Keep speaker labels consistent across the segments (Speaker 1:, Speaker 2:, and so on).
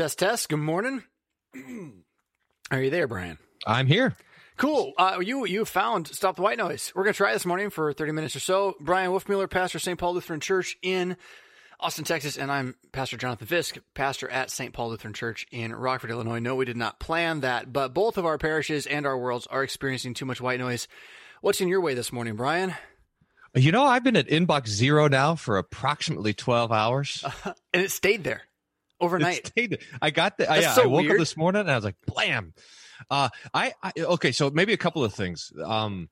Speaker 1: Test, test. Good morning. Are you there, Bryan?
Speaker 2: I'm here.
Speaker 1: Cool. Uh, you you found Stop the White Noise. We're going to try this morning for 30 minutes or so. Bryan Wolfmueller, pastor St. Paul Lutheran Church in Austin, Texas, and I'm Pastor Jonathan Fisk, pastor at St. Paul Lutheran Church in Rockford, Illinois. No, we did not plan that, but both of our parishes and our worlds are experiencing too much white noise. What's in your way this morning, Bryan?
Speaker 2: You know, I've been at inbox zero now for approximately 12 hours.
Speaker 1: and it stayed there overnight.
Speaker 2: Stayed, I got the, I, yeah,
Speaker 1: so
Speaker 2: I woke
Speaker 1: weird.
Speaker 2: up this morning and I was like, blam. Uh, I, I, okay, so maybe a couple of things. Um,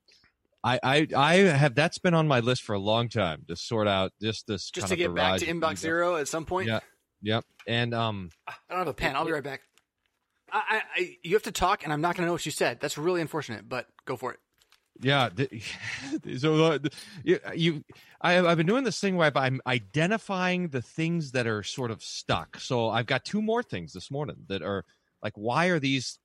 Speaker 2: I, I, I have, that's been on my list for a long time to sort out just this
Speaker 1: Just to get back to inbox zero at some point.
Speaker 2: Yeah. Yep. And, um,
Speaker 1: I don't have a pen. I'll be right back. I, I, I you have to talk, and I'm not going to know what you said. That's really unfortunate, but go for it.
Speaker 2: Yeah. So uh, you, you I, I've been doing this thing where I'm identifying the things that are sort of stuck. So I've got two more things this morning that are like, why are these,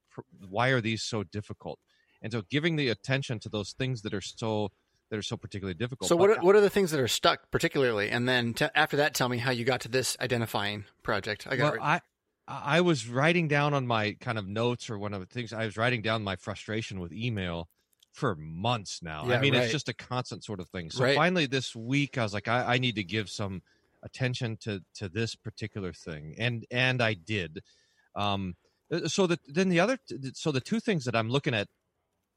Speaker 2: why are these so difficult? And so giving the attention to those things that are so, that are so particularly difficult.
Speaker 1: So, what are, what are the things that are stuck, particularly? And then t- after that, tell me how you got to this identifying project. I got
Speaker 2: well, I, I was writing down on my kind of notes or one of the things I was writing down my frustration with email for months now.
Speaker 1: Yeah,
Speaker 2: I mean,
Speaker 1: right.
Speaker 2: it's just a constant sort of thing. So
Speaker 1: Right.
Speaker 2: finally this week I was like, I, I need to give some attention to, to this particular thing. And, and I did. Um, uh, so that then the other, so the two things that I'm looking at,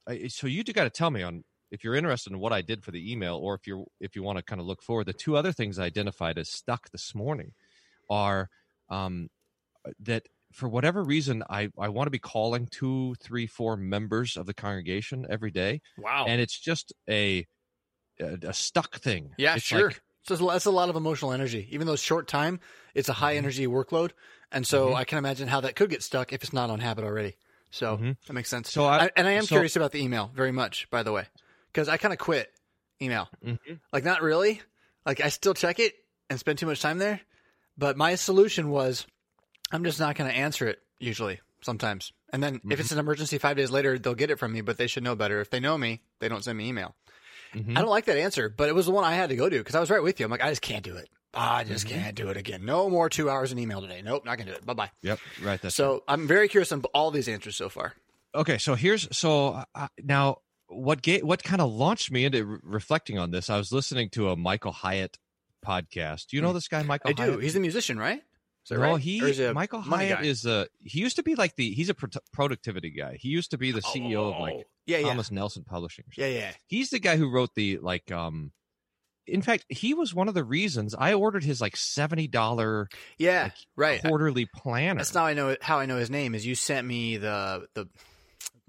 Speaker 2: I- so you do got to tell me on if you're interested in what I did for the email, or if you're if you want to kind of look forward. The two other things I identified as stuck this morning are um, that for whatever reason I I want to be calling two, three, four members of the congregation every day,
Speaker 1: wow.
Speaker 2: and it's just a a, a stuck thing.
Speaker 1: yeah,
Speaker 2: It's
Speaker 1: sure.
Speaker 2: like-
Speaker 1: so that's- that's a lot of emotional energy. Even though it's short time, it's a high
Speaker 2: Mhm.
Speaker 1: energy workload, and so
Speaker 2: Mhm.
Speaker 1: I can imagine how that could get stuck if it's not on habit already. So
Speaker 2: Mhm.
Speaker 1: that makes sense.
Speaker 2: So I-
Speaker 1: I, and I am
Speaker 2: so-
Speaker 1: curious about the email very much, by the way, because I kind of quit email.
Speaker 2: Mhm.
Speaker 1: Like not really. Like I still check it and spend too much time there. But my solution was I'm just not going to answer it usually sometimes. And then if it's an emergency 5 days later they'll get it from me, but they should know better. If they know me, they don't send me email.
Speaker 2: Mhm.
Speaker 1: I don't like that answer, but it was the one I had to go to because I was right with you. I'm like I just can't do it. I just
Speaker 2: Mm-hmm.
Speaker 1: can't do it again. No more 2 hours in email today. Nope, not going to do it. Bye-bye.
Speaker 2: Yep, right. That's
Speaker 1: So, I'm very curious on all these answers so far.
Speaker 2: okay so here's so uh, now what ga- what kind of launched me into re- reflecting on this i was listening to a michael hyatt podcast do you know this guy michael
Speaker 1: I do. He's a musician, right?
Speaker 2: Well,
Speaker 1: right?
Speaker 2: he
Speaker 1: is
Speaker 2: Michael Hyatt
Speaker 1: guy?
Speaker 2: is a he used to be like the he's a pro- productivity guy. He used to be the CEO of like
Speaker 1: Oh, yeah, yeah.
Speaker 2: Thomas Nelson Publishing. Or
Speaker 1: Yeah, yeah.
Speaker 2: He's the guy who wrote the like um in fact, he was one of the reasons I ordered his like seventy dollar
Speaker 1: Yeah,
Speaker 2: Like,
Speaker 1: right.
Speaker 2: quarterly planner.
Speaker 1: That's how I know how I know his name is you sent me the the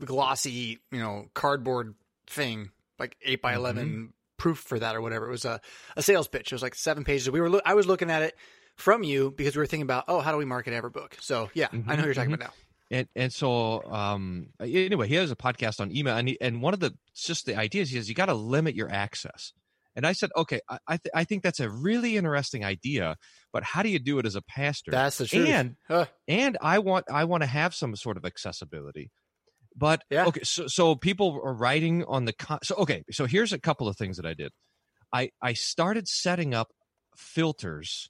Speaker 1: glossy you know cardboard thing like eight by 11 proof for that or whatever. It was a, a sales pitch. It was like seven pages. We were loo- I was looking at it from you because we were thinking about oh how do we market Everbook. So yeah, I know who you're talking
Speaker 2: Mhm,
Speaker 1: about now.
Speaker 2: and and so um anyway, he has a podcast on email, and he, and one of the just the ideas he says you got to limit your access. And I said, okay, I I, th- I think that's a really interesting idea, but how do you do it as a pastor?
Speaker 1: That's the truth.
Speaker 2: And
Speaker 1: Huh.
Speaker 2: and I want I want to have some sort of accessibility. But
Speaker 1: Yeah.
Speaker 2: okay, so so people are writing on the con- so okay, so here's a couple of things that I did. I I started setting up filters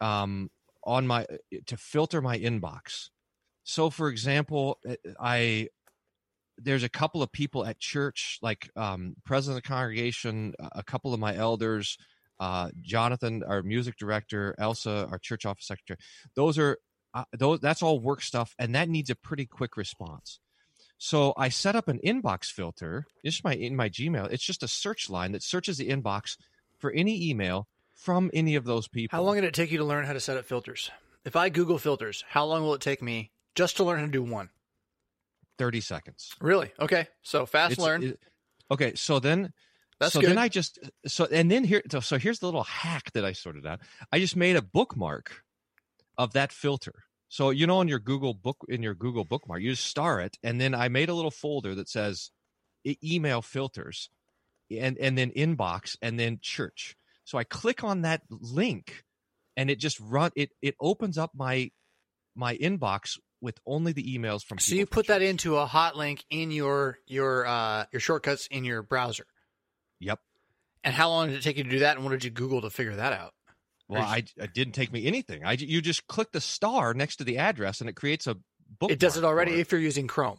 Speaker 2: um on my to filter my inbox. So for example, eh, I there's a couple of people at church like um president of the congregation, a couple of my elders, uh Jonathan our music director, Elsa our church office secretary. Those are uh, those that's all work stuff and that needs a pretty quick response. So I set up an inbox filter. It's my in my Gmail. It's just a search line that searches the inbox for any email from any of those people.
Speaker 1: How long did it take you to learn how to set up filters? If I Google filters, how long will it take me just to learn how to do one?
Speaker 2: 30 seconds.
Speaker 1: Really? Okay. So fast
Speaker 2: It's-
Speaker 1: learn.
Speaker 2: it- okay, so then
Speaker 1: That's
Speaker 2: so
Speaker 1: good.
Speaker 2: then I just so and then here so, so here's the little hack that I sorted out. I just made a bookmark of that filter. So you know in your Google book in your Google bookmark, you just star it, and then I made a little folder that says email filters, and and then inbox, and then church. So I click on that link, and it just run it it opens up my my inbox with only the emails from.
Speaker 1: So you put that into a hot link in your your uh, your shortcuts in your browser.
Speaker 2: Yep.
Speaker 1: And how long did it take you to do that? And what did you Google to figure that out?
Speaker 2: Well, I it didn't take me anything. I you just click the star next to the address and it creates a book.
Speaker 1: It does it already if you're using Chrome.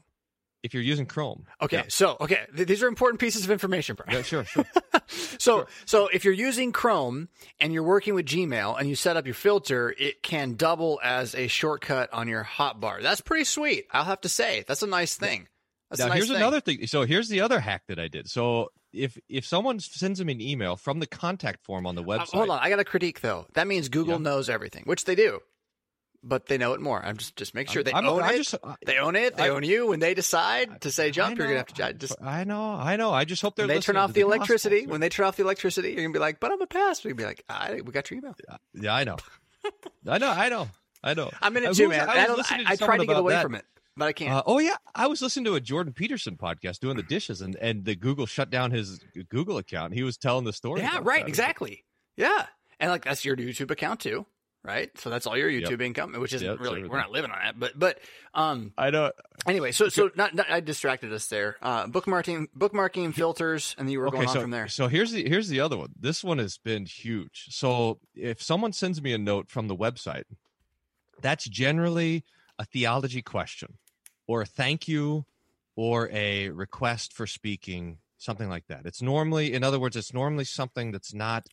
Speaker 2: If you're using Chrome.
Speaker 1: Okay,
Speaker 2: Yeah.
Speaker 1: so okay, th- these are important pieces of information, Bryan.
Speaker 2: Yeah, sure, sure.
Speaker 1: So, so if you're using Chrome and you're working with Gmail and you set up your filter, it can double as a shortcut on your hotbar. That's pretty sweet. I'll have to say, that's a nice thing. That's a
Speaker 2: now
Speaker 1: nice
Speaker 2: here's
Speaker 1: thing.
Speaker 2: another thing. So here's the other hack that I did. So if if someone sends me an email from the contact form on the
Speaker 1: Uh,
Speaker 2: website,
Speaker 1: hold on, I got a critique though. That means Google
Speaker 2: Yeah.
Speaker 1: knows everything, which they do, but they know it more. I'm just just make sure they
Speaker 2: I'm-
Speaker 1: own
Speaker 2: I
Speaker 1: it.
Speaker 2: just- I-
Speaker 1: they own it. They
Speaker 2: I-
Speaker 1: own you. When they decide to say
Speaker 2: I
Speaker 1: jump, you're gonna have to ju- just.
Speaker 2: I know, I know. I just hope they're
Speaker 1: When they turn off
Speaker 2: to
Speaker 1: the electricity,
Speaker 2: so-
Speaker 1: when they turn off the electricity, you're gonna be like, "But I'm a pastor." You're gonna be like, "I, we got your email."
Speaker 2: Yeah, I know. I know, I know, I know.
Speaker 1: I'm in it too, man.
Speaker 2: I
Speaker 1: I,
Speaker 2: was
Speaker 1: I, I
Speaker 2: to
Speaker 1: try to get away
Speaker 2: that.
Speaker 1: from it, but I can't.
Speaker 2: Uh, oh yeah, I was listening to a Jordan Peterson podcast doing the dishes, and and the Google shut down his Google account. He was telling the story.
Speaker 1: yeah, right,
Speaker 2: that.
Speaker 1: exactly. Yeah, and like that's your YouTube account too, right? So that's all your
Speaker 2: Yep.
Speaker 1: YouTube income, which isn't
Speaker 2: Yep,
Speaker 1: really
Speaker 2: everything.
Speaker 1: we're not living on that, but but um
Speaker 2: I know.
Speaker 1: anyway, so so not, not I distracted us there. Uh, bookmarking, bookmarking filters, and then you were going on
Speaker 2: so
Speaker 1: from there.
Speaker 2: so here's the here's the other one. This one has been huge. So if someone sends me a note from the website, that's generally a theology question, or a thank you, or a request for speaking, something like that. It's normally, in other words, it's normally something that's not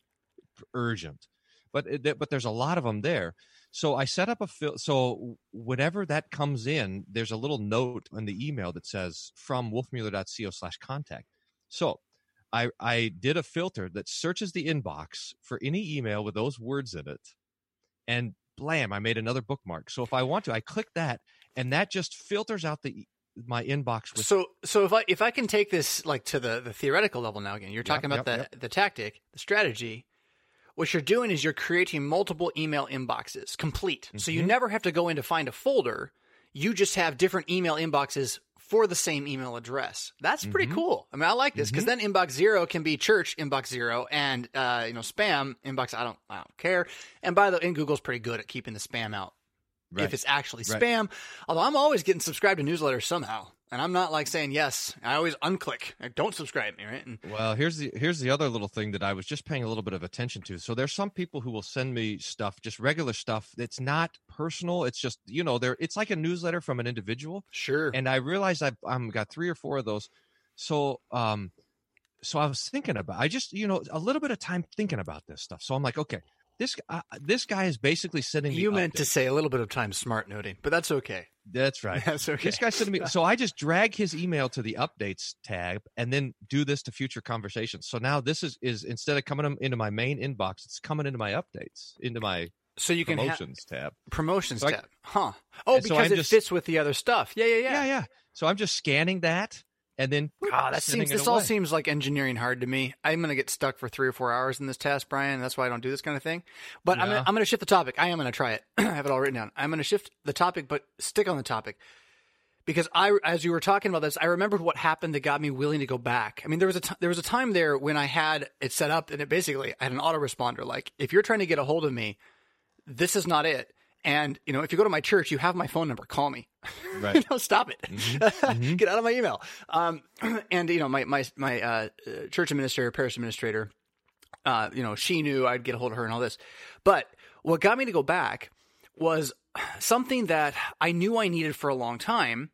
Speaker 2: urgent, but it, but there's a lot of them there. So I set up a fil- so whenever that comes in, there's a little note in the email that says from wolfmueller.co slash contact. So I I did a filter that searches the inbox for any email with those words in it, and blam, I made another bookmark. So if I want to, I click that, and that just filters out the my inbox with
Speaker 1: So so if I if I can take this like to the the theoretical level now again, you're
Speaker 2: Yep,
Speaker 1: talking about
Speaker 2: yep,
Speaker 1: the the tactic, the strategy. What you're doing is you're creating multiple email inboxes, complete. So you
Speaker 2: Mhm.
Speaker 1: never have to go in to find a folder. You just have different email inboxes for the same email address. That's pretty
Speaker 2: Mhm.
Speaker 1: cool. I mean, I like this because then inbox zero can be church inbox zero, and uh, you know spam inbox. I don't I don't care. And by the way, and Google's pretty good at keeping the spam out
Speaker 2: right.
Speaker 1: if it's actually
Speaker 2: Right.
Speaker 1: spam. Although I'm always getting subscribed to newsletters somehow, and I'm not like saying yes. I always unclick. I don't subscribe me, right? And
Speaker 2: Well, here's the here's the other little thing that I was just paying a little bit of attention to. So there's some people who will send me stuff, just regular stuff that's not personal. It's just you know, there it's like a newsletter from an individual.
Speaker 1: sure,
Speaker 2: And I realized I've I'm got three or four of those. So um, so I was thinking about I just you know a little bit of time thinking about this stuff. So I'm like, okay, this uh, this guy is basically sending me.
Speaker 1: you meant to say a little bit of time smart noting, but that's okay.
Speaker 2: That's right.
Speaker 1: That's okay.
Speaker 2: This guy sending me. So I just drag his email to the updates tab and then do this to future conversations. So now this is is instead of coming into my main inbox, it's coming into my updates, into my
Speaker 1: So you can
Speaker 2: promotions tab.
Speaker 1: promotions
Speaker 2: So I-
Speaker 1: tab, huh? Oh,
Speaker 2: And so
Speaker 1: because it
Speaker 2: just-
Speaker 1: fits with the other stuff. Yeah, yeah, yeah.
Speaker 2: Yeah, yeah. So I'm just scanning that and then
Speaker 1: Ah, that seems. This all seems like engineering hard to me. I'm going to get stuck for three or four hours in this task, Bryan. That's why I don't do this kind of thing. But I'm gonna, I'm going to shift the topic. I am going to try it. I have it all written down. I'm going to shift the topic, but stick on the topic because I, as you were talking about this, I remembered what happened that got me willing to go back. I mean, there was a t- there was a time there when I had it set up, and it basically I had an autoresponder. Like, if you're trying to get a hold of me, this is not it. And you know, if you go to my church, you have my phone number. Call me.
Speaker 2: Right.
Speaker 1: you know, stop it.
Speaker 2: Mhm.
Speaker 1: Get out of my email. Um, and you know, my my my uh, uh, church administrator, parish administrator, uh, you know, she knew I'd get a hold of her and all this. But what got me to go back was something that I knew I needed for a long time.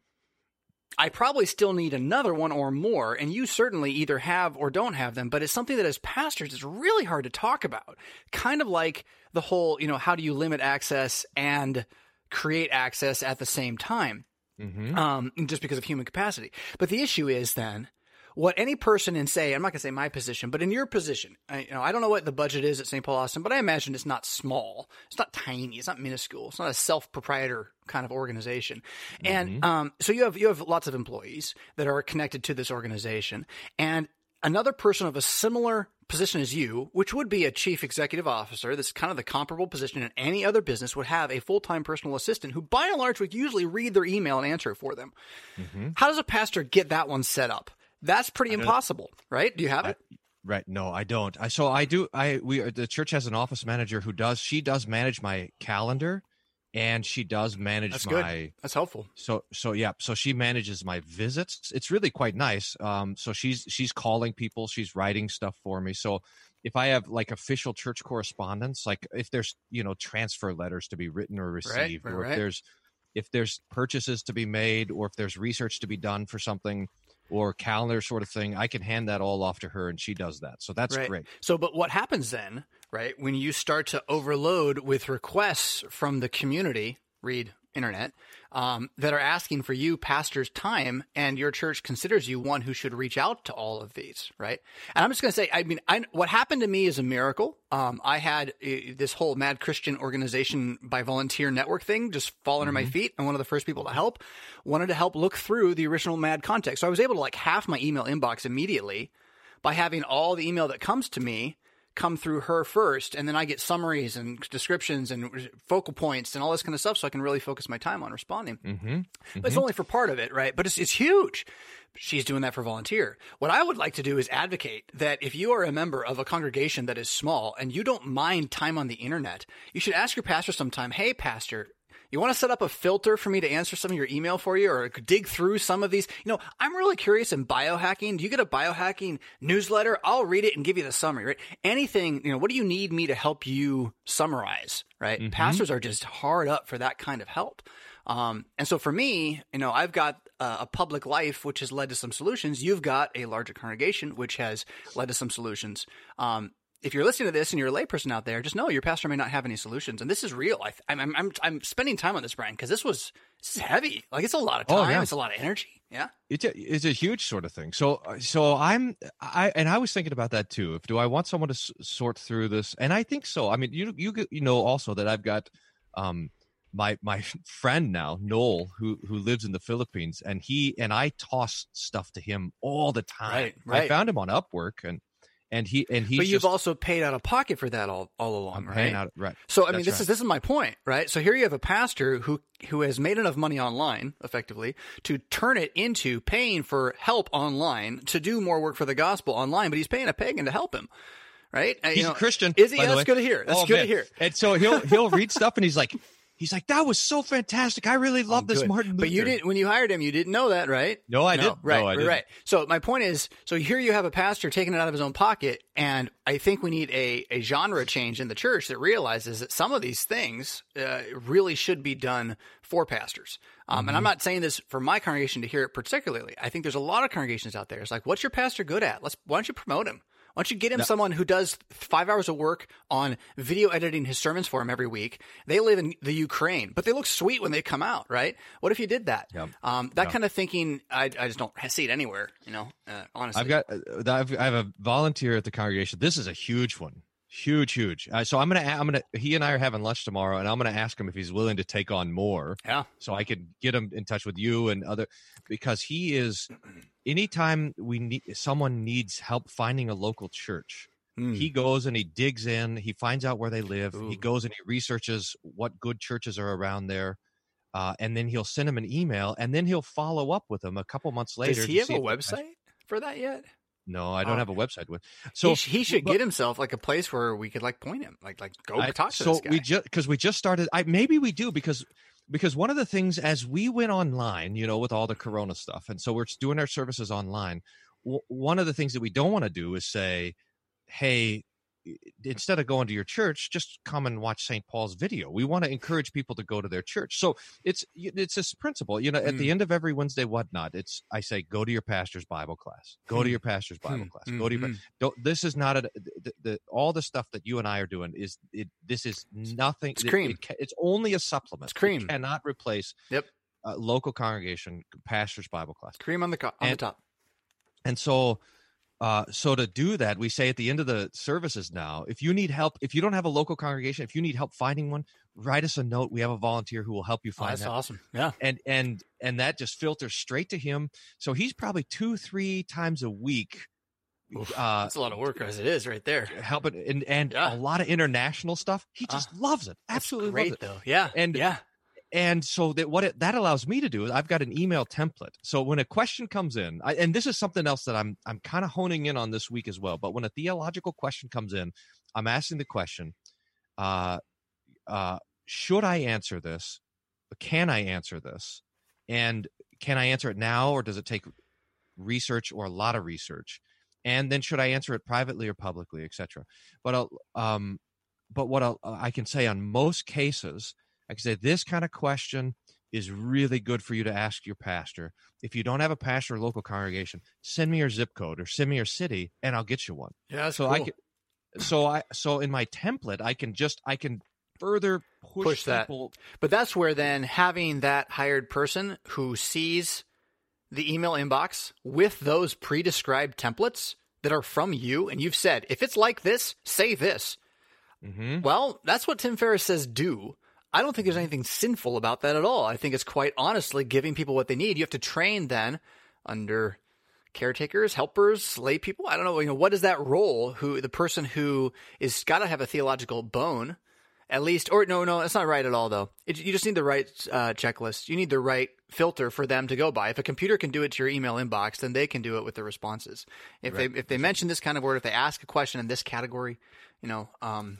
Speaker 1: I probably still need another one or more, and you certainly either have or don't have them, but it's something that as pastors it's really hard to talk about. Kind of like the whole, you know, how do you limit access and create access at the same time?
Speaker 2: Mhm.
Speaker 1: um, just because of human capacity. But the issue is then what any person in say, I'm not going to say my position, but in your position, I, you know, I don't know what the budget is at St. Paul Austin, but I imagine it's not small. It's not tiny. It's not minuscule. It's not a self-proprietor kind of organization. And um, so you have you have lots of employees that are connected to this organization, and another person of a similar position as you, which would be a chief executive officer, that's kind of the comparable position in any other business, would have a full time personal assistant who, by and large, would usually read their email and answer it for them.
Speaker 2: Mhm.
Speaker 1: How does a pastor get that one set up? That's pretty impossible, right? Do you have it?
Speaker 2: Right. No, I don't. I so I do. I we the church has an office manager who does. She does manage my calendar, and she does manage
Speaker 1: That's
Speaker 2: my
Speaker 1: good. That's helpful.
Speaker 2: so so yeah so she manages my visits it's really quite nice um so she's she's calling people she's writing stuff for me so if i have like official church correspondence like if there's you know transfer letters to be written or received
Speaker 1: right,
Speaker 2: or
Speaker 1: right.
Speaker 2: if there's if there's purchases to be made or if there's research to be done for something or calendar sort of thing i can hand that all off to her and she does that so that's
Speaker 1: Right.
Speaker 2: great
Speaker 1: So, but what happens then, right, when you start to overload with requests from the community, read internet, um, that are asking for you, pastor's time, and your church considers you one who should reach out to all of these, right? And I'm just going to say, I mean, I, what happened to me is a miracle. Um, I had uh, this whole Mad Christian Organization by Volunteer Network thing just fall under my feet, and one of the first people to help wanted to help look through the original Mad context. So I was able to like half my email inbox immediately by having all the email that comes to me come through her first, and then I get summaries and descriptions and focal points and all this kind of stuff, so I can really focus my time on responding.
Speaker 2: mm-hmm.
Speaker 1: But it's only for part of it, right? But it's it's huge. She's doing that for volunteer. What I would like to do is advocate that if you are a member of a congregation that is small and you don't mind time on the internet, you should ask your pastor sometime, "Hey, pastor." You want to set up a filter for me to answer some of your email for you or dig through some of these? You know, I'm really curious in biohacking. Do you get a biohacking newsletter? I'll read it and give you the summary, right? Anything, you know, what do you need me to help you summarize, right? Pastors are just hard up for that kind of help. Um, and so for me, you know, I've got uh, a public life which has led to some solutions. You've got a larger congregation which has led to some solutions. Um, if you're listening to this and you're a layperson out there, just know your pastor may not have any solutions, and this is real. I, I'm, I'm, I'm, I'm spending time on this, Bryan, because this was this is heavy. Like it's a lot of
Speaker 2: Oh,
Speaker 1: time.
Speaker 2: yeah.
Speaker 1: It's a lot of energy. Yeah.
Speaker 2: it's a, it's a huge sort of thing. So so I'm I and I was thinking about that too. If do I want someone to s- sort through this? And I think so. I mean, you you you know also that I've got um my my friend now Noel who who lives in the Philippines and he and I toss stuff to him all the time.
Speaker 1: Right,
Speaker 2: I found him on Upwork and and he and he's
Speaker 1: but you've
Speaker 2: just,
Speaker 1: also paid out of pocket for that all all along, right?
Speaker 2: out right.
Speaker 1: So I mean, this
Speaker 2: right.
Speaker 1: is this is my point, right? So here you have a pastor who who has made enough money online, effectively, to turn it into paying for help online to do more work for the gospel online, but he's paying a pagan to help him, right? Uh, you
Speaker 2: He's
Speaker 1: know,
Speaker 2: a Christian.
Speaker 1: Is he? That's
Speaker 2: way.
Speaker 1: good to hear. That's
Speaker 2: Oh,
Speaker 1: good
Speaker 2: man.
Speaker 1: to hear.
Speaker 2: And so he'll he'll read stuff and he's like he's like that was so fantastic. I really love this
Speaker 1: Good.
Speaker 2: Martin Luther.
Speaker 1: But you didn't when you hired him. You didn't know that, right?
Speaker 2: No, I
Speaker 1: no,
Speaker 2: didn't.
Speaker 1: Right,
Speaker 2: No, I
Speaker 1: right,
Speaker 2: didn't.
Speaker 1: right. So my point is, so here you have a pastor taking it out of his own pocket, and I think we need a, a genre change in the church that realizes that some of these things uh, really should be done for pastors. Um,
Speaker 2: Mm-hmm.
Speaker 1: And I'm not saying this for my congregation to hear it particularly. I think there's a lot of congregations out there. It's like, what's your pastor good at? Let's why don't you promote him? Why don't you get him someone who does five hours of work on video editing his sermons for him every week? They live in the Ukraine, but they look sweet when they come out, right? What if you did that?
Speaker 2: Yep.
Speaker 1: Um, that kind of thinking, I, I just don't see it anywhere, you know, uh, honestly.
Speaker 2: I've got uh, I've, I have a volunteer at the congregation. This is a huge one, huge, huge. Uh, so I'm gonna I'm gonna he and I are having lunch tomorrow, and I'm gonna ask him if he's willing to take on more,
Speaker 1: yeah.
Speaker 2: so I could get him in touch with you and other because he is. Anytime we need someone needs help finding a local church,
Speaker 1: Mm.
Speaker 2: he goes and he digs in. He finds out where they live.
Speaker 1: Ooh.
Speaker 2: He goes and he researches what good churches are around there. Uh, and then he'll send him an email, and then he'll follow up with him a couple months later.
Speaker 1: Does he have a website for that yet?
Speaker 2: No, I don't
Speaker 1: Oh.
Speaker 2: have a website with. So
Speaker 1: he, sh- he should
Speaker 2: but-
Speaker 1: get himself like a place where we could like point him, like like go
Speaker 2: I-
Speaker 1: talk to
Speaker 2: so
Speaker 1: this guy.
Speaker 2: we just because we just started. I maybe we do because because one of the things as we went online, you know, with all the Corona stuff, and so we're doing our services online. W- one of the things that we don't want to do is say, "Hey." Instead of going to your church, just come and watch St. Paul's video. We want to encourage people to go to their church. So it's it's this principle. You know, at
Speaker 1: Mm.
Speaker 2: the end of every Wednesday, whatnot, it's I say, go to your pastor's Bible class. Go to
Speaker 1: Hmm.
Speaker 2: your pastor's Bible
Speaker 1: Hmm,
Speaker 2: class.
Speaker 1: hmm,
Speaker 2: Go to your
Speaker 1: hmm.
Speaker 2: don't, this is not a the, the, all the stuff that you and I are doing is it this is nothing
Speaker 1: It's
Speaker 2: it-
Speaker 1: cream.
Speaker 2: it ca- it's only a supplement
Speaker 1: It's cream.
Speaker 2: it cannot replace
Speaker 1: Yep.
Speaker 2: a local congregation pastor's bible class
Speaker 1: Cream on the co- on the top.
Speaker 2: and so uh so to do that we say at the end of the services now if you need help if you don't have a local congregation if you need help finding one write us a note we have a volunteer who will help you
Speaker 1: Oh,
Speaker 2: find
Speaker 1: that's
Speaker 2: that
Speaker 1: awesome. Yeah.
Speaker 2: and and and that just filters straight to him so he's probably two three times a week
Speaker 1: Oof,
Speaker 2: uh
Speaker 1: That's a lot of work as it is right there.
Speaker 2: helping and and
Speaker 1: Yeah.
Speaker 2: a lot of international stuff. He just loves it. Absolutely
Speaker 1: great
Speaker 2: loves it.
Speaker 1: though. Yeah.
Speaker 2: And-
Speaker 1: yeah.
Speaker 2: And so that what it, that allows me to do is I've got an email template. So when a question comes in, I, and this is something else that I'm I'm kind of honing in on this week as well. But when a theological question comes in, I'm asking the question, uh, uh, should I answer this? Can I answer this? And can I answer it now, or does it take research or a lot of research? And then should I answer it privately or publicly, etc. But I'll, um, but what I'll, I can say on most cases, I can say this kind of question is really good for you to ask your pastor. If you don't have a pastor or local congregation, send me your zip code or send me your city, and I'll get you one.
Speaker 1: Yeah,
Speaker 2: so I can, so I so in my template, I can just I can further push,
Speaker 1: Push that.
Speaker 2: people-
Speaker 1: But that's where then having that hired person who sees the email inbox with those pre-described templates that are from you and you've said, if it's like this, say this.
Speaker 2: Mhm.
Speaker 1: Well, that's what Tim Ferriss says do. I don't think there's anything sinful about that at all. I think it's quite honestly giving people what they need. You have to train then under caretakers, helpers, lay people. I don't know, you know, what is that role? Who the person who is got to have a theological bone, at least, or no, no, that's not right at all. Though it, you just need the right uh, checklist. You need the right filter for them to go by. If a computer can do it to your email inbox, then they can do it with the responses. If they if they mention this kind of word, if they ask a question in this category, you know, um,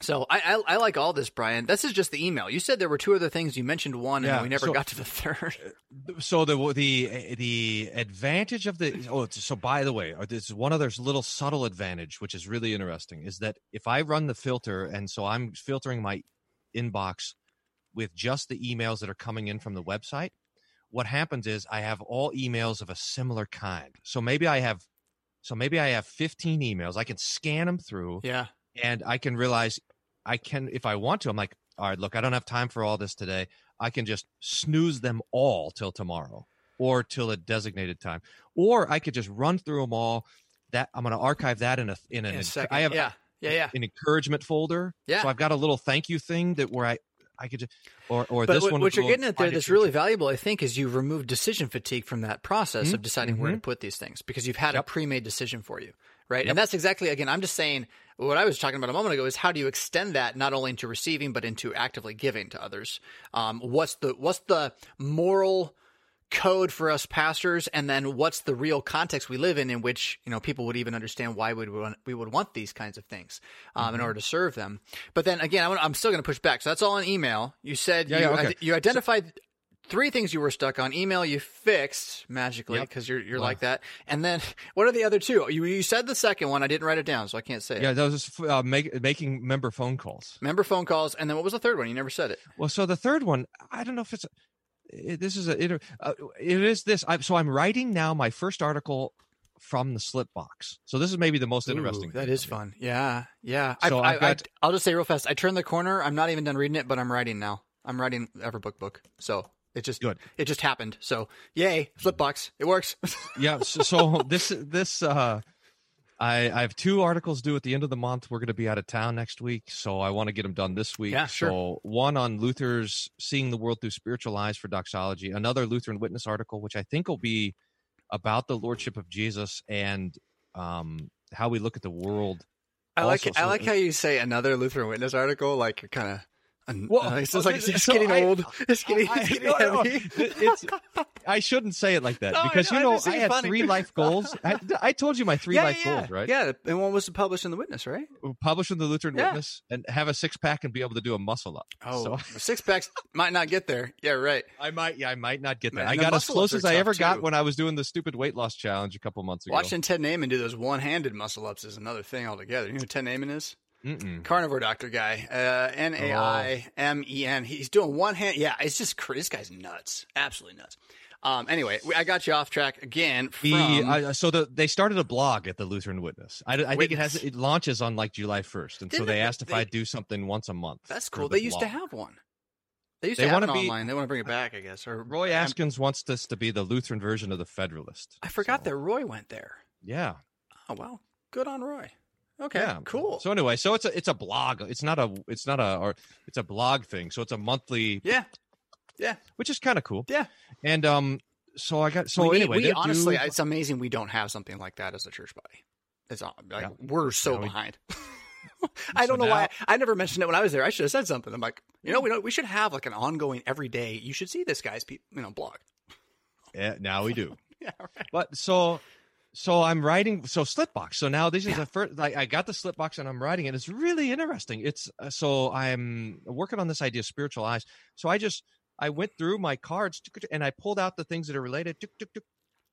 Speaker 1: so I, I I like all this, Bryan. This is just the email. You said there were two other things. You mentioned one, and
Speaker 2: Yeah,
Speaker 1: we never
Speaker 2: so-
Speaker 1: got to the third.
Speaker 2: so the the the advantage of the oh so by the way uh, this one other little subtle advantage which is really interesting is that if i run the filter and so i'm filtering my inbox with just the emails that are coming in from the website what happens is i have all emails of a similar kind so maybe i have so maybe i have 15 emails i can scan them through
Speaker 1: yeah,
Speaker 2: and I can realize I can if I want to. I'm like, all right, look, I don't have time for all this today. I can just snooze them all till tomorrow or till a designated time, or I could just run through them all. That I'm going to archive that in a in an
Speaker 1: in a second.
Speaker 2: I have
Speaker 1: yeah, yeah, yeah.
Speaker 2: an encouragement folder.
Speaker 1: Yeah.
Speaker 2: so I've got a little thank you thing that where I I could just or or
Speaker 1: But
Speaker 2: this
Speaker 1: what,
Speaker 2: one.
Speaker 1: what you're getting at there that's really valuable, I think, is you've removed decision fatigue from that process of deciding where to
Speaker 2: Mhm.
Speaker 1: put these things because you've had a pre-made decision for you, right?
Speaker 2: Yep.
Speaker 1: And that's exactly again. I'm just saying what I was talking about a moment ago is how do you extend that not only into receiving but into actively giving to others? Um, what's the what's the moral code for us pastors and then what's the real context we live in in which you know people would even understand why we would want, we would want these kinds of things um,
Speaker 2: Mm-hmm.
Speaker 1: in order to serve them but then again I'm, I'm still going to push back so that's all in email you said
Speaker 2: Yeah,
Speaker 1: you,
Speaker 2: yeah, okay.
Speaker 1: you identified three things you were stuck on email you fixed magically
Speaker 2: Yep.
Speaker 1: because you're you're
Speaker 2: Wow.
Speaker 1: like that and then what are the other two you, you said the second one I didn't write it down so I can't say it
Speaker 2: Yeah, that was uh, make, making member phone calls.
Speaker 1: member phone calls and then what was the third one you never said it
Speaker 2: Well, so the third one, I don't know if it's it, this is a it, uh, it is this. I, so I'm writing now my first article from the slip box. So this is maybe the most interesting.
Speaker 1: Ooh, that
Speaker 2: thing
Speaker 1: is fun. Yeah, yeah.
Speaker 2: So
Speaker 1: I,
Speaker 2: I've
Speaker 1: I,
Speaker 2: got-
Speaker 1: I, will just say real fast. I turned the corner. I'm not even done reading it, but I'm writing now. I'm writing Everbook book. So it just
Speaker 2: Good.
Speaker 1: It just happened. So yay, Slipbox. It works.
Speaker 2: Yeah. So, so this this uh, I I have two articles due at the end of the month. We're going to be out of town next week, so I want to get them done this week.
Speaker 1: Yeah, sure.
Speaker 2: So one on Luther's seeing the world through spiritual eyes for doxology. Another Lutheran Witness article, which I think will be about the lordship of Jesus and um, how we look at the world.
Speaker 1: I like
Speaker 2: Also,
Speaker 1: I
Speaker 2: so-
Speaker 1: like how you say another Lutheran Witness article. Like you're kind of.
Speaker 2: Well,
Speaker 1: uh, it's just like
Speaker 2: okay,
Speaker 1: it's
Speaker 2: so
Speaker 1: getting
Speaker 2: I-
Speaker 1: old. It's getting,
Speaker 2: I-
Speaker 1: it's getting
Speaker 2: no, no,
Speaker 1: heavy.
Speaker 2: it's I shouldn't say it like that
Speaker 1: No,
Speaker 2: because you know I had
Speaker 1: funny.
Speaker 2: three life goals. I, I told you my three
Speaker 1: yeah,
Speaker 2: life
Speaker 1: yeah,
Speaker 2: goals, right?
Speaker 1: Yeah, and one was to publish in the Witness, right?
Speaker 2: Publish in the Lutheran
Speaker 1: Yeah.
Speaker 2: Witness and have a six pack and be able to do a muscle up.
Speaker 1: Oh,
Speaker 2: So-
Speaker 1: six packs might not get there. Yeah, right.
Speaker 2: I might, yeah, I might not get.
Speaker 1: Man,
Speaker 2: I got as close as I ever
Speaker 1: tough,
Speaker 2: got when I was doing the stupid weight loss challenge a couple months ago.
Speaker 1: Watching Ted Naiman do those one-handed muscle ups is another thing altogether. You know who Ted Naiman is?
Speaker 2: Mm-mm.
Speaker 1: carnivore doctor guy, uh, N A I M E N. He's doing one hand. Yeah, it's just cr- this guy's nuts, absolutely nuts. Um, anyway, we- I got you off track again. From,
Speaker 2: The, uh, so the, they started a blog at the Lutheran Witness. I, I think it has it launches on like July first, and so
Speaker 1: Didn't
Speaker 2: they
Speaker 1: it-
Speaker 2: asked if
Speaker 1: they-
Speaker 2: I'd do something once a month.
Speaker 1: that's cool.
Speaker 2: the
Speaker 1: They used to have one. They used
Speaker 2: They
Speaker 1: to have it
Speaker 2: be-
Speaker 1: online. They want to bring it back, I guess. Or
Speaker 2: Roy
Speaker 1: I'm-
Speaker 2: Askins wants this to be the Lutheran version of the Federalist.
Speaker 1: I forgot
Speaker 2: So,
Speaker 1: that Roy went there.
Speaker 2: Yeah,
Speaker 1: Oh well, good on Roy. Okay,
Speaker 2: yeah,
Speaker 1: cool.
Speaker 2: So anyway, so it's a it's a blog. It's not a it's not a or it's a blog thing. So it's a monthly,
Speaker 1: yeah, Yeah.
Speaker 2: which is kind of cool.
Speaker 1: yeah.
Speaker 2: And um, so I got so
Speaker 1: we,
Speaker 2: anyway.
Speaker 1: we honestly, it's amazing we don't have something like that as a church body. It's uh, like
Speaker 2: Yeah.
Speaker 1: we're so
Speaker 2: Yeah, we-
Speaker 1: behind. I don't
Speaker 2: So
Speaker 1: know why
Speaker 2: now-
Speaker 1: I never mentioned it when I was there. I should have said something. I'm like, you know, we don't, we should have like an ongoing every day. You should see this guy's you know blog.
Speaker 2: yeah, now we do.
Speaker 1: Yeah, right.
Speaker 2: But so so I'm writing so Slipbox. So now this is
Speaker 1: Yeah.
Speaker 2: the first. Like I got the Slipbox and I'm writing it. It's really interesting. It's uh, so I'm working on this idea of spiritual eyes. So I just I went through my cards and I pulled out the things that are related.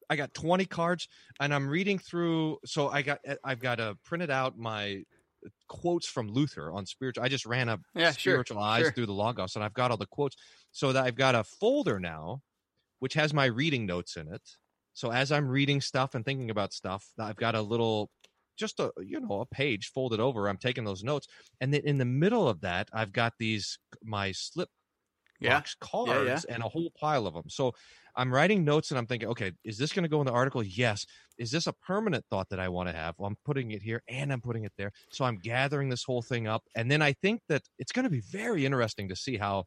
Speaker 2: I got 20 cards and I'm reading through. So I got I've got to printed out my quotes from Luther on spiritual. I just ran a
Speaker 1: Yeah, sure,
Speaker 2: spiritual eyes
Speaker 1: sure.
Speaker 2: through the logos and I've got all the quotes. So that I've got a folder now, which has my reading notes in it. So as I'm reading stuff and thinking about stuff, I've got a little, just a you know a page folded over. I'm taking those notes, and then in the middle of that, I've got these my slip
Speaker 1: Yeah.
Speaker 2: box cards and a whole pile of them. So I'm writing notes and I'm thinking, okay, is this going to go in the article? Yes. Is this a permanent thought that I want to have? Well, I'm putting it here and I'm putting it there. So I'm gathering this whole thing up. And then I think that it's going to be very interesting to see how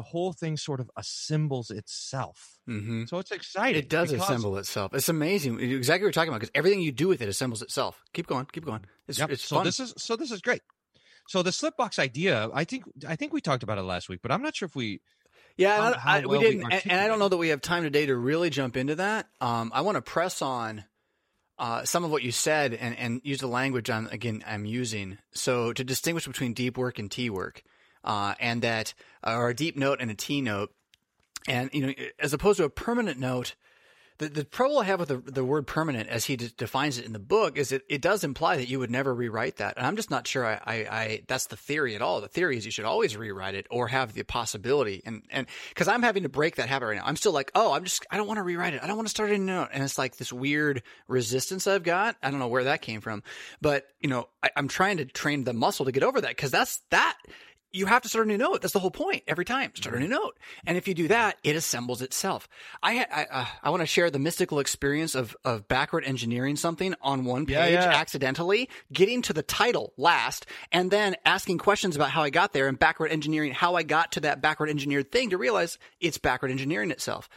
Speaker 2: the whole thing sort of assembles itself.
Speaker 1: Mm-hmm.
Speaker 2: So it's exciting.
Speaker 1: It does assemble itself. It's amazing. Exactly what you're talking about because everything you do with it assembles itself. Keep going. Keep going. It's,
Speaker 2: Yep.
Speaker 1: it's
Speaker 2: so
Speaker 1: fun.
Speaker 2: this is so this is great. So the slipbox idea, I think I think we talked about it last week, but I'm not sure if we
Speaker 1: Yeah,
Speaker 2: how-
Speaker 1: I-
Speaker 2: how well
Speaker 1: we
Speaker 2: we
Speaker 1: didn't, and, and I don't know that we have time today to really jump into that. Um, I want to press on uh, some of what you said and, and use the language I'm again I'm using. So to distinguish between deep work and T work, uh, and that or a deep note and a T note, and you know as opposed to a permanent note. The, the trouble I have with the, the word permanent, as he d- defines it in the book, is it, it does imply that you would never rewrite that. And I'm just not sure I, I, I that's the theory at all. The theory is you should always rewrite it or have the possibility. And, and cause I'm having to break that habit right now. I'm still like, oh, I'm just, I don't want to rewrite it. I don't want to start a new note. And it's like this weird resistance I've got. I don't know where that came from, but you know, I, I'm trying to train the muscle to get over that. Cause that's that you have to start a new note. That's the whole point. Every time, start a new note. And if you do that, it assembles itself. I ha- I, uh, I want to share the mystical experience of of backward engineering something on one page
Speaker 2: Yeah, yeah.
Speaker 1: accidentally, getting to the title last, and then asking questions about how I got there and backward engineering how I got to that backward engineered thing to realize it's backward engineering itself.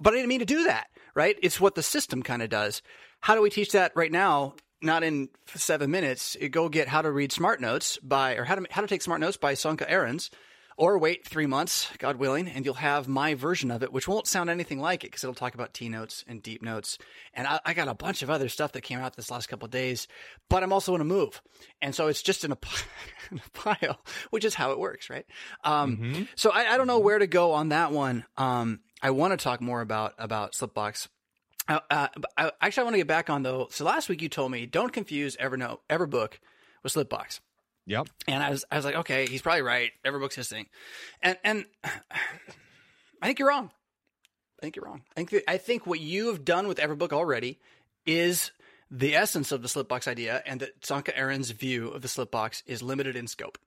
Speaker 1: But I didn't mean to do that, right? It's what the system kind of does. How do we teach that right now? Not in seven minutes. Go get How to Read Smart Notes by, or How to, how to Take Smart Notes by Sönke Ahrens, or wait three months, God willing, and you'll have my version of it, which won't sound anything like it because it'll talk about T notes and deep notes. And I, I got a bunch of other stuff that came out this last couple of days, but I'm also in a move. And so it's just in a, in a pile, which is how it works, right? Um, So I, I don't know where to go on that one. Um, I want to talk more about about Slipbox. Uh, uh, I, actually, I want to get back on though. So last week you told me don't confuse Evernote Everbook with Slipbox,
Speaker 2: Yep.
Speaker 1: and I was I was like, okay, he's probably right. Everbook's his thing, and and I think you're wrong. I think you're wrong. I think I think what you have done with Everbook already is the essence of the Slipbox idea, and that Sönke Ahrens' view of the Slipbox is limited in scope,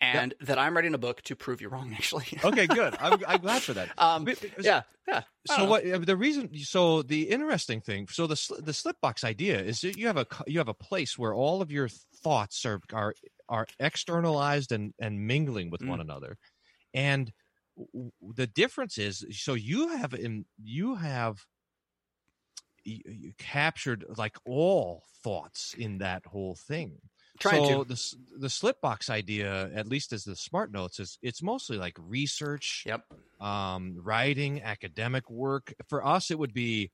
Speaker 1: and that I'm writing a book to prove you wrong. Actually,
Speaker 2: Okay, good. I'm, I'm glad for that.
Speaker 1: um,
Speaker 2: because-
Speaker 1: yeah, yeah.
Speaker 2: So what uh, the reason? So the interesting thing. So the the slipbox idea is that you have a you have a place where all of your thoughts are are are externalized and and mingling with
Speaker 1: Mm.
Speaker 2: one another, and the difference is so you have in you have you, you captured like all thoughts in that whole thing.
Speaker 1: Trying
Speaker 2: so
Speaker 1: to.
Speaker 2: the the slipbox idea, at least as the smart notes, is it's mostly like research
Speaker 1: Yep.
Speaker 2: um, writing, academic work. For us, it would be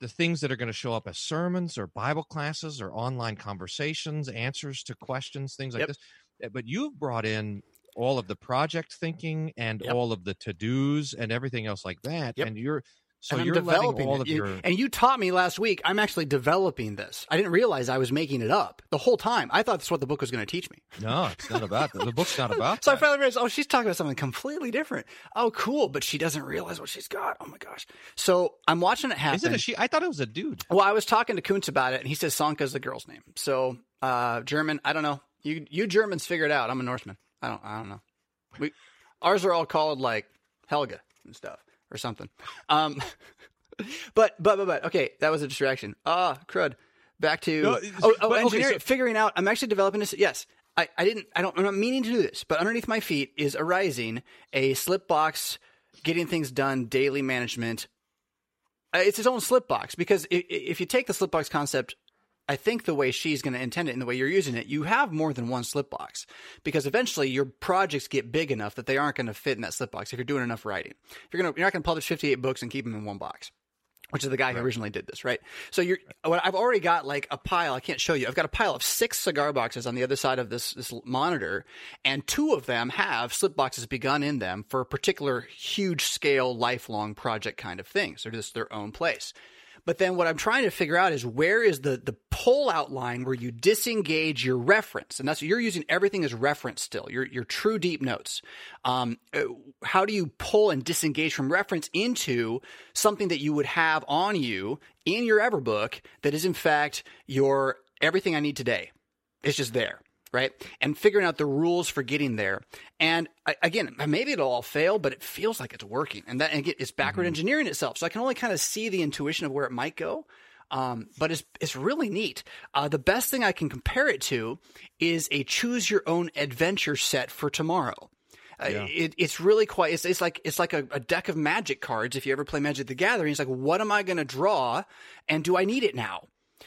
Speaker 2: the things that are going to show up as sermons or Bible classes or online conversations, answers to questions, things like
Speaker 1: Yep.
Speaker 2: this. Uh, But you've brought in all of the project thinking and
Speaker 1: Yep.
Speaker 2: all of the to dos and everything else like that.
Speaker 1: Yep.
Speaker 2: And you're so you're
Speaker 1: developing
Speaker 2: all of
Speaker 1: You-
Speaker 2: your
Speaker 1: and you taught me last week. I'm actually developing this. I didn't realize I was making it up the whole time. I thought that's what the book was going to teach me.
Speaker 2: no, it's not about that. The book's not about
Speaker 1: So I finally realized, oh, she's talking about something completely different. Oh, cool, but she doesn't realize what she's got. Oh my gosh! So I'm watching it happen.
Speaker 2: Is it a she? I thought it was a dude.
Speaker 1: well, I was talking to Kuntz about it, and he says Sönke's the girl's name. So uh, German, I don't know. You you Germans figure it out. I'm a Norseman. I don't I don't know. We ours are all called like Helga and stuff or something. Um, but but but but okay, that was a distraction. Ah, crud. Back to
Speaker 2: No,
Speaker 1: oh, oh
Speaker 2: but, okay,
Speaker 1: engineering,
Speaker 2: so-
Speaker 1: figuring out. I'm actually developing this. Yes, I, I didn't. I don't. I'm not meaning to do this, but underneath my feet is arising a slip box, getting things done, daily management. Uh, it's its own slip box because if, if you take the slip box concept I think the way she's going to intend it and the way you're using it, you have more than one slip box because eventually your projects get big enough that they aren't going to fit in that slip box if you're doing enough writing. If you're going to, you're not going to publish 58 books and keep them in one box. which is the guy who originally did this, right? So you're, what I've already got like a pile. I can't show you. I've got a pile of six cigar boxes on the other side of this this monitor, and two of them have slip boxes begun in them for a particular huge scale, lifelong project kind of things. They're just their own place. But then what I'm trying to figure out is where is the the pull out line where you disengage your reference, and that's you're using everything as reference still. Your your true deep notes. Um, uh, how do you pull and disengage from reference into something that you would have on you in your Everbook that is in fact your everything I need today? It's just there right? And figuring out the rules for getting there. And again, maybe it'll all fail, but it feels like it's working. And that and again, it's backward mm-hmm. engineering itself. So I can only kind of see the intuition of where it might go. Um, but it's it's really neat. Uh, the best thing I can compare it to is a choose your own adventure set for tomorrow. Uh, yeah. it, it's really quite. It's, it's like it's like a, a, deck of magic cards. If you ever play Magic the Gathering, it's like, what am I going to draw, and do I need it now?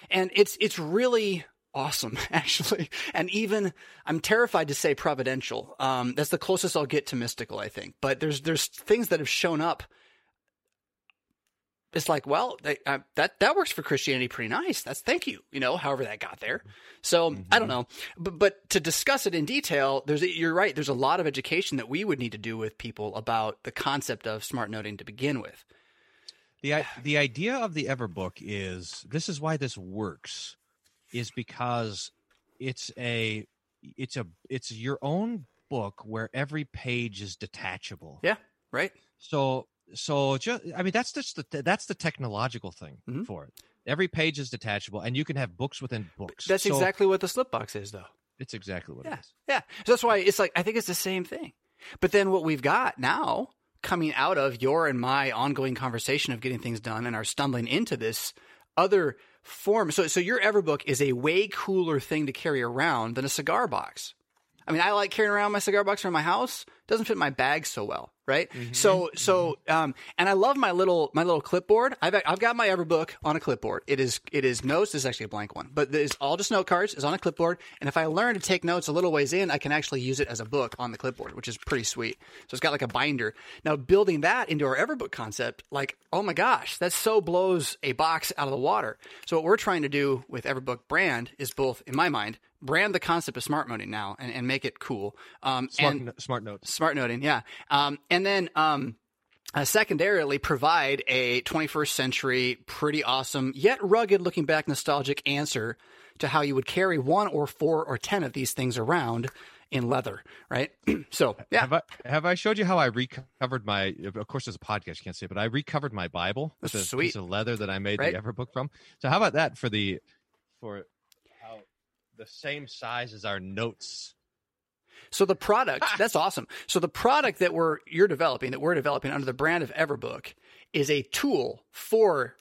Speaker 1: And it's it's really awesome, actually. And even I'm terrified to say providential. Um, that's the closest I'll get to mystical, I think. But there's there's things that have shown up. It's like, well, they, uh, that that works for Christianity pretty nice. That's thank you, you know. However that got there. So mm-hmm. I don't know, but but to discuss it in detail, there's a, you're right. There's a lot of education that we would need to do with people about the concept of smart noting to begin with.
Speaker 2: The the idea of the Everbook is this is why this works is because it's a it's a it's your own book where every page is detachable.
Speaker 1: Yeah, right.
Speaker 2: So so just I mean that's just the that's the technological thing mm-hmm. for it. Every page is detachable, and you can have books within books.
Speaker 1: That's
Speaker 2: so,
Speaker 1: exactly what the slipbox is, though.
Speaker 2: It's exactly what
Speaker 1: yeah.
Speaker 2: it is.
Speaker 1: Yeah, so that's why it's like I think it's the same thing. But then what we've got now coming out of your and my ongoing conversation of getting things done and our stumbling into this other form. So, so your Everbook is a way cooler thing to carry around than a cigar box. I mean, I like carrying around my cigar box around my house. Doesn't fit my bag so well right? Mm-hmm. So so um, and I love my little my little clipboard. I've I've got my Everbook on a clipboard. It is it is notes. This is actually a blank one, but it's all just note cards. It's on a clipboard, and if I learn to take notes a little ways in, I can actually use it as a book on the clipboard, which is pretty sweet. So it's got like a binder. Now building that into our Everbook concept, like oh my gosh, that so blows a box out of the water. So what we're trying to do with Everbook brand is both, in my mind, brand the concept of smart noting now and, and make it cool.
Speaker 2: Um, smart, and, smart notes.
Speaker 1: Smart noting, yeah. Um, and then um, uh, secondarily provide a 21st century, pretty awesome, yet rugged looking back nostalgic answer to how you would carry one or four or 10 of these things around in leather, right? so, yeah.
Speaker 2: Have I, have I showed you how I recovered my? Of course, there's a podcast you can't see, it, but I recovered my Bible
Speaker 1: with a
Speaker 2: piece of leather that I made right? the Everbook from. So, how about that for the for how the same size as our notes
Speaker 1: so the product, ah. that's awesome. So the product that we're you're developing, that we're developing under the brand of Everbook, is a tool for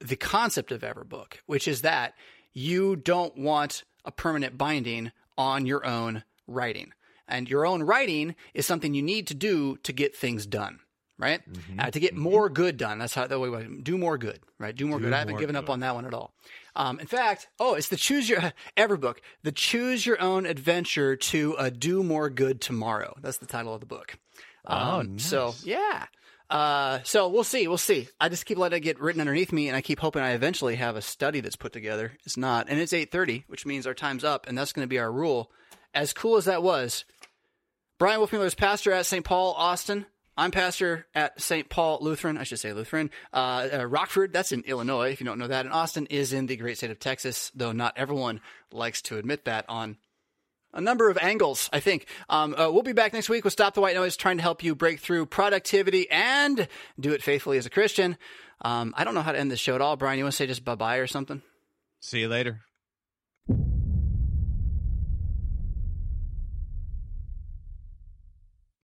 Speaker 1: the concept of Everbook, which is that you don't want a permanent binding on your own writing. And your own writing is something you need to do to get things done right? Mm-hmm. Uh, to get mm-hmm. more good done. That's how the way we do more good, right? Do more do good. I haven't given good. up on that one at all. Um, in fact, oh, it's the choose your ever book, the choose your own adventure to a do more good tomorrow. That's the title of the book.
Speaker 2: Oh, um, oh, nice.
Speaker 1: so yeah. Uh, so we'll see. We'll see. I just keep letting it get written underneath me, and I keep hoping I eventually have a study that's put together. It's not, and it's eight thirty, which means our time's up, and that's going to be our rule. As cool as that was, Bryan Wolfmueller is pastor at St. Paul, Austin. I'm pastor at St. Paul Lutheran, I should say Lutheran. Uh, uh, Rockford, that's in Illinois, if you don't know that. And Austin is in the great state of Texas, though not everyone likes to admit that on a number of angles, I think. Um, uh, we'll be back next week with Stop the White Noise, trying to help you break through productivity and do it faithfully as a Christian. Um, I don't know how to end this show at all. Bryan, you want to say just bye bye or something?
Speaker 2: See you later.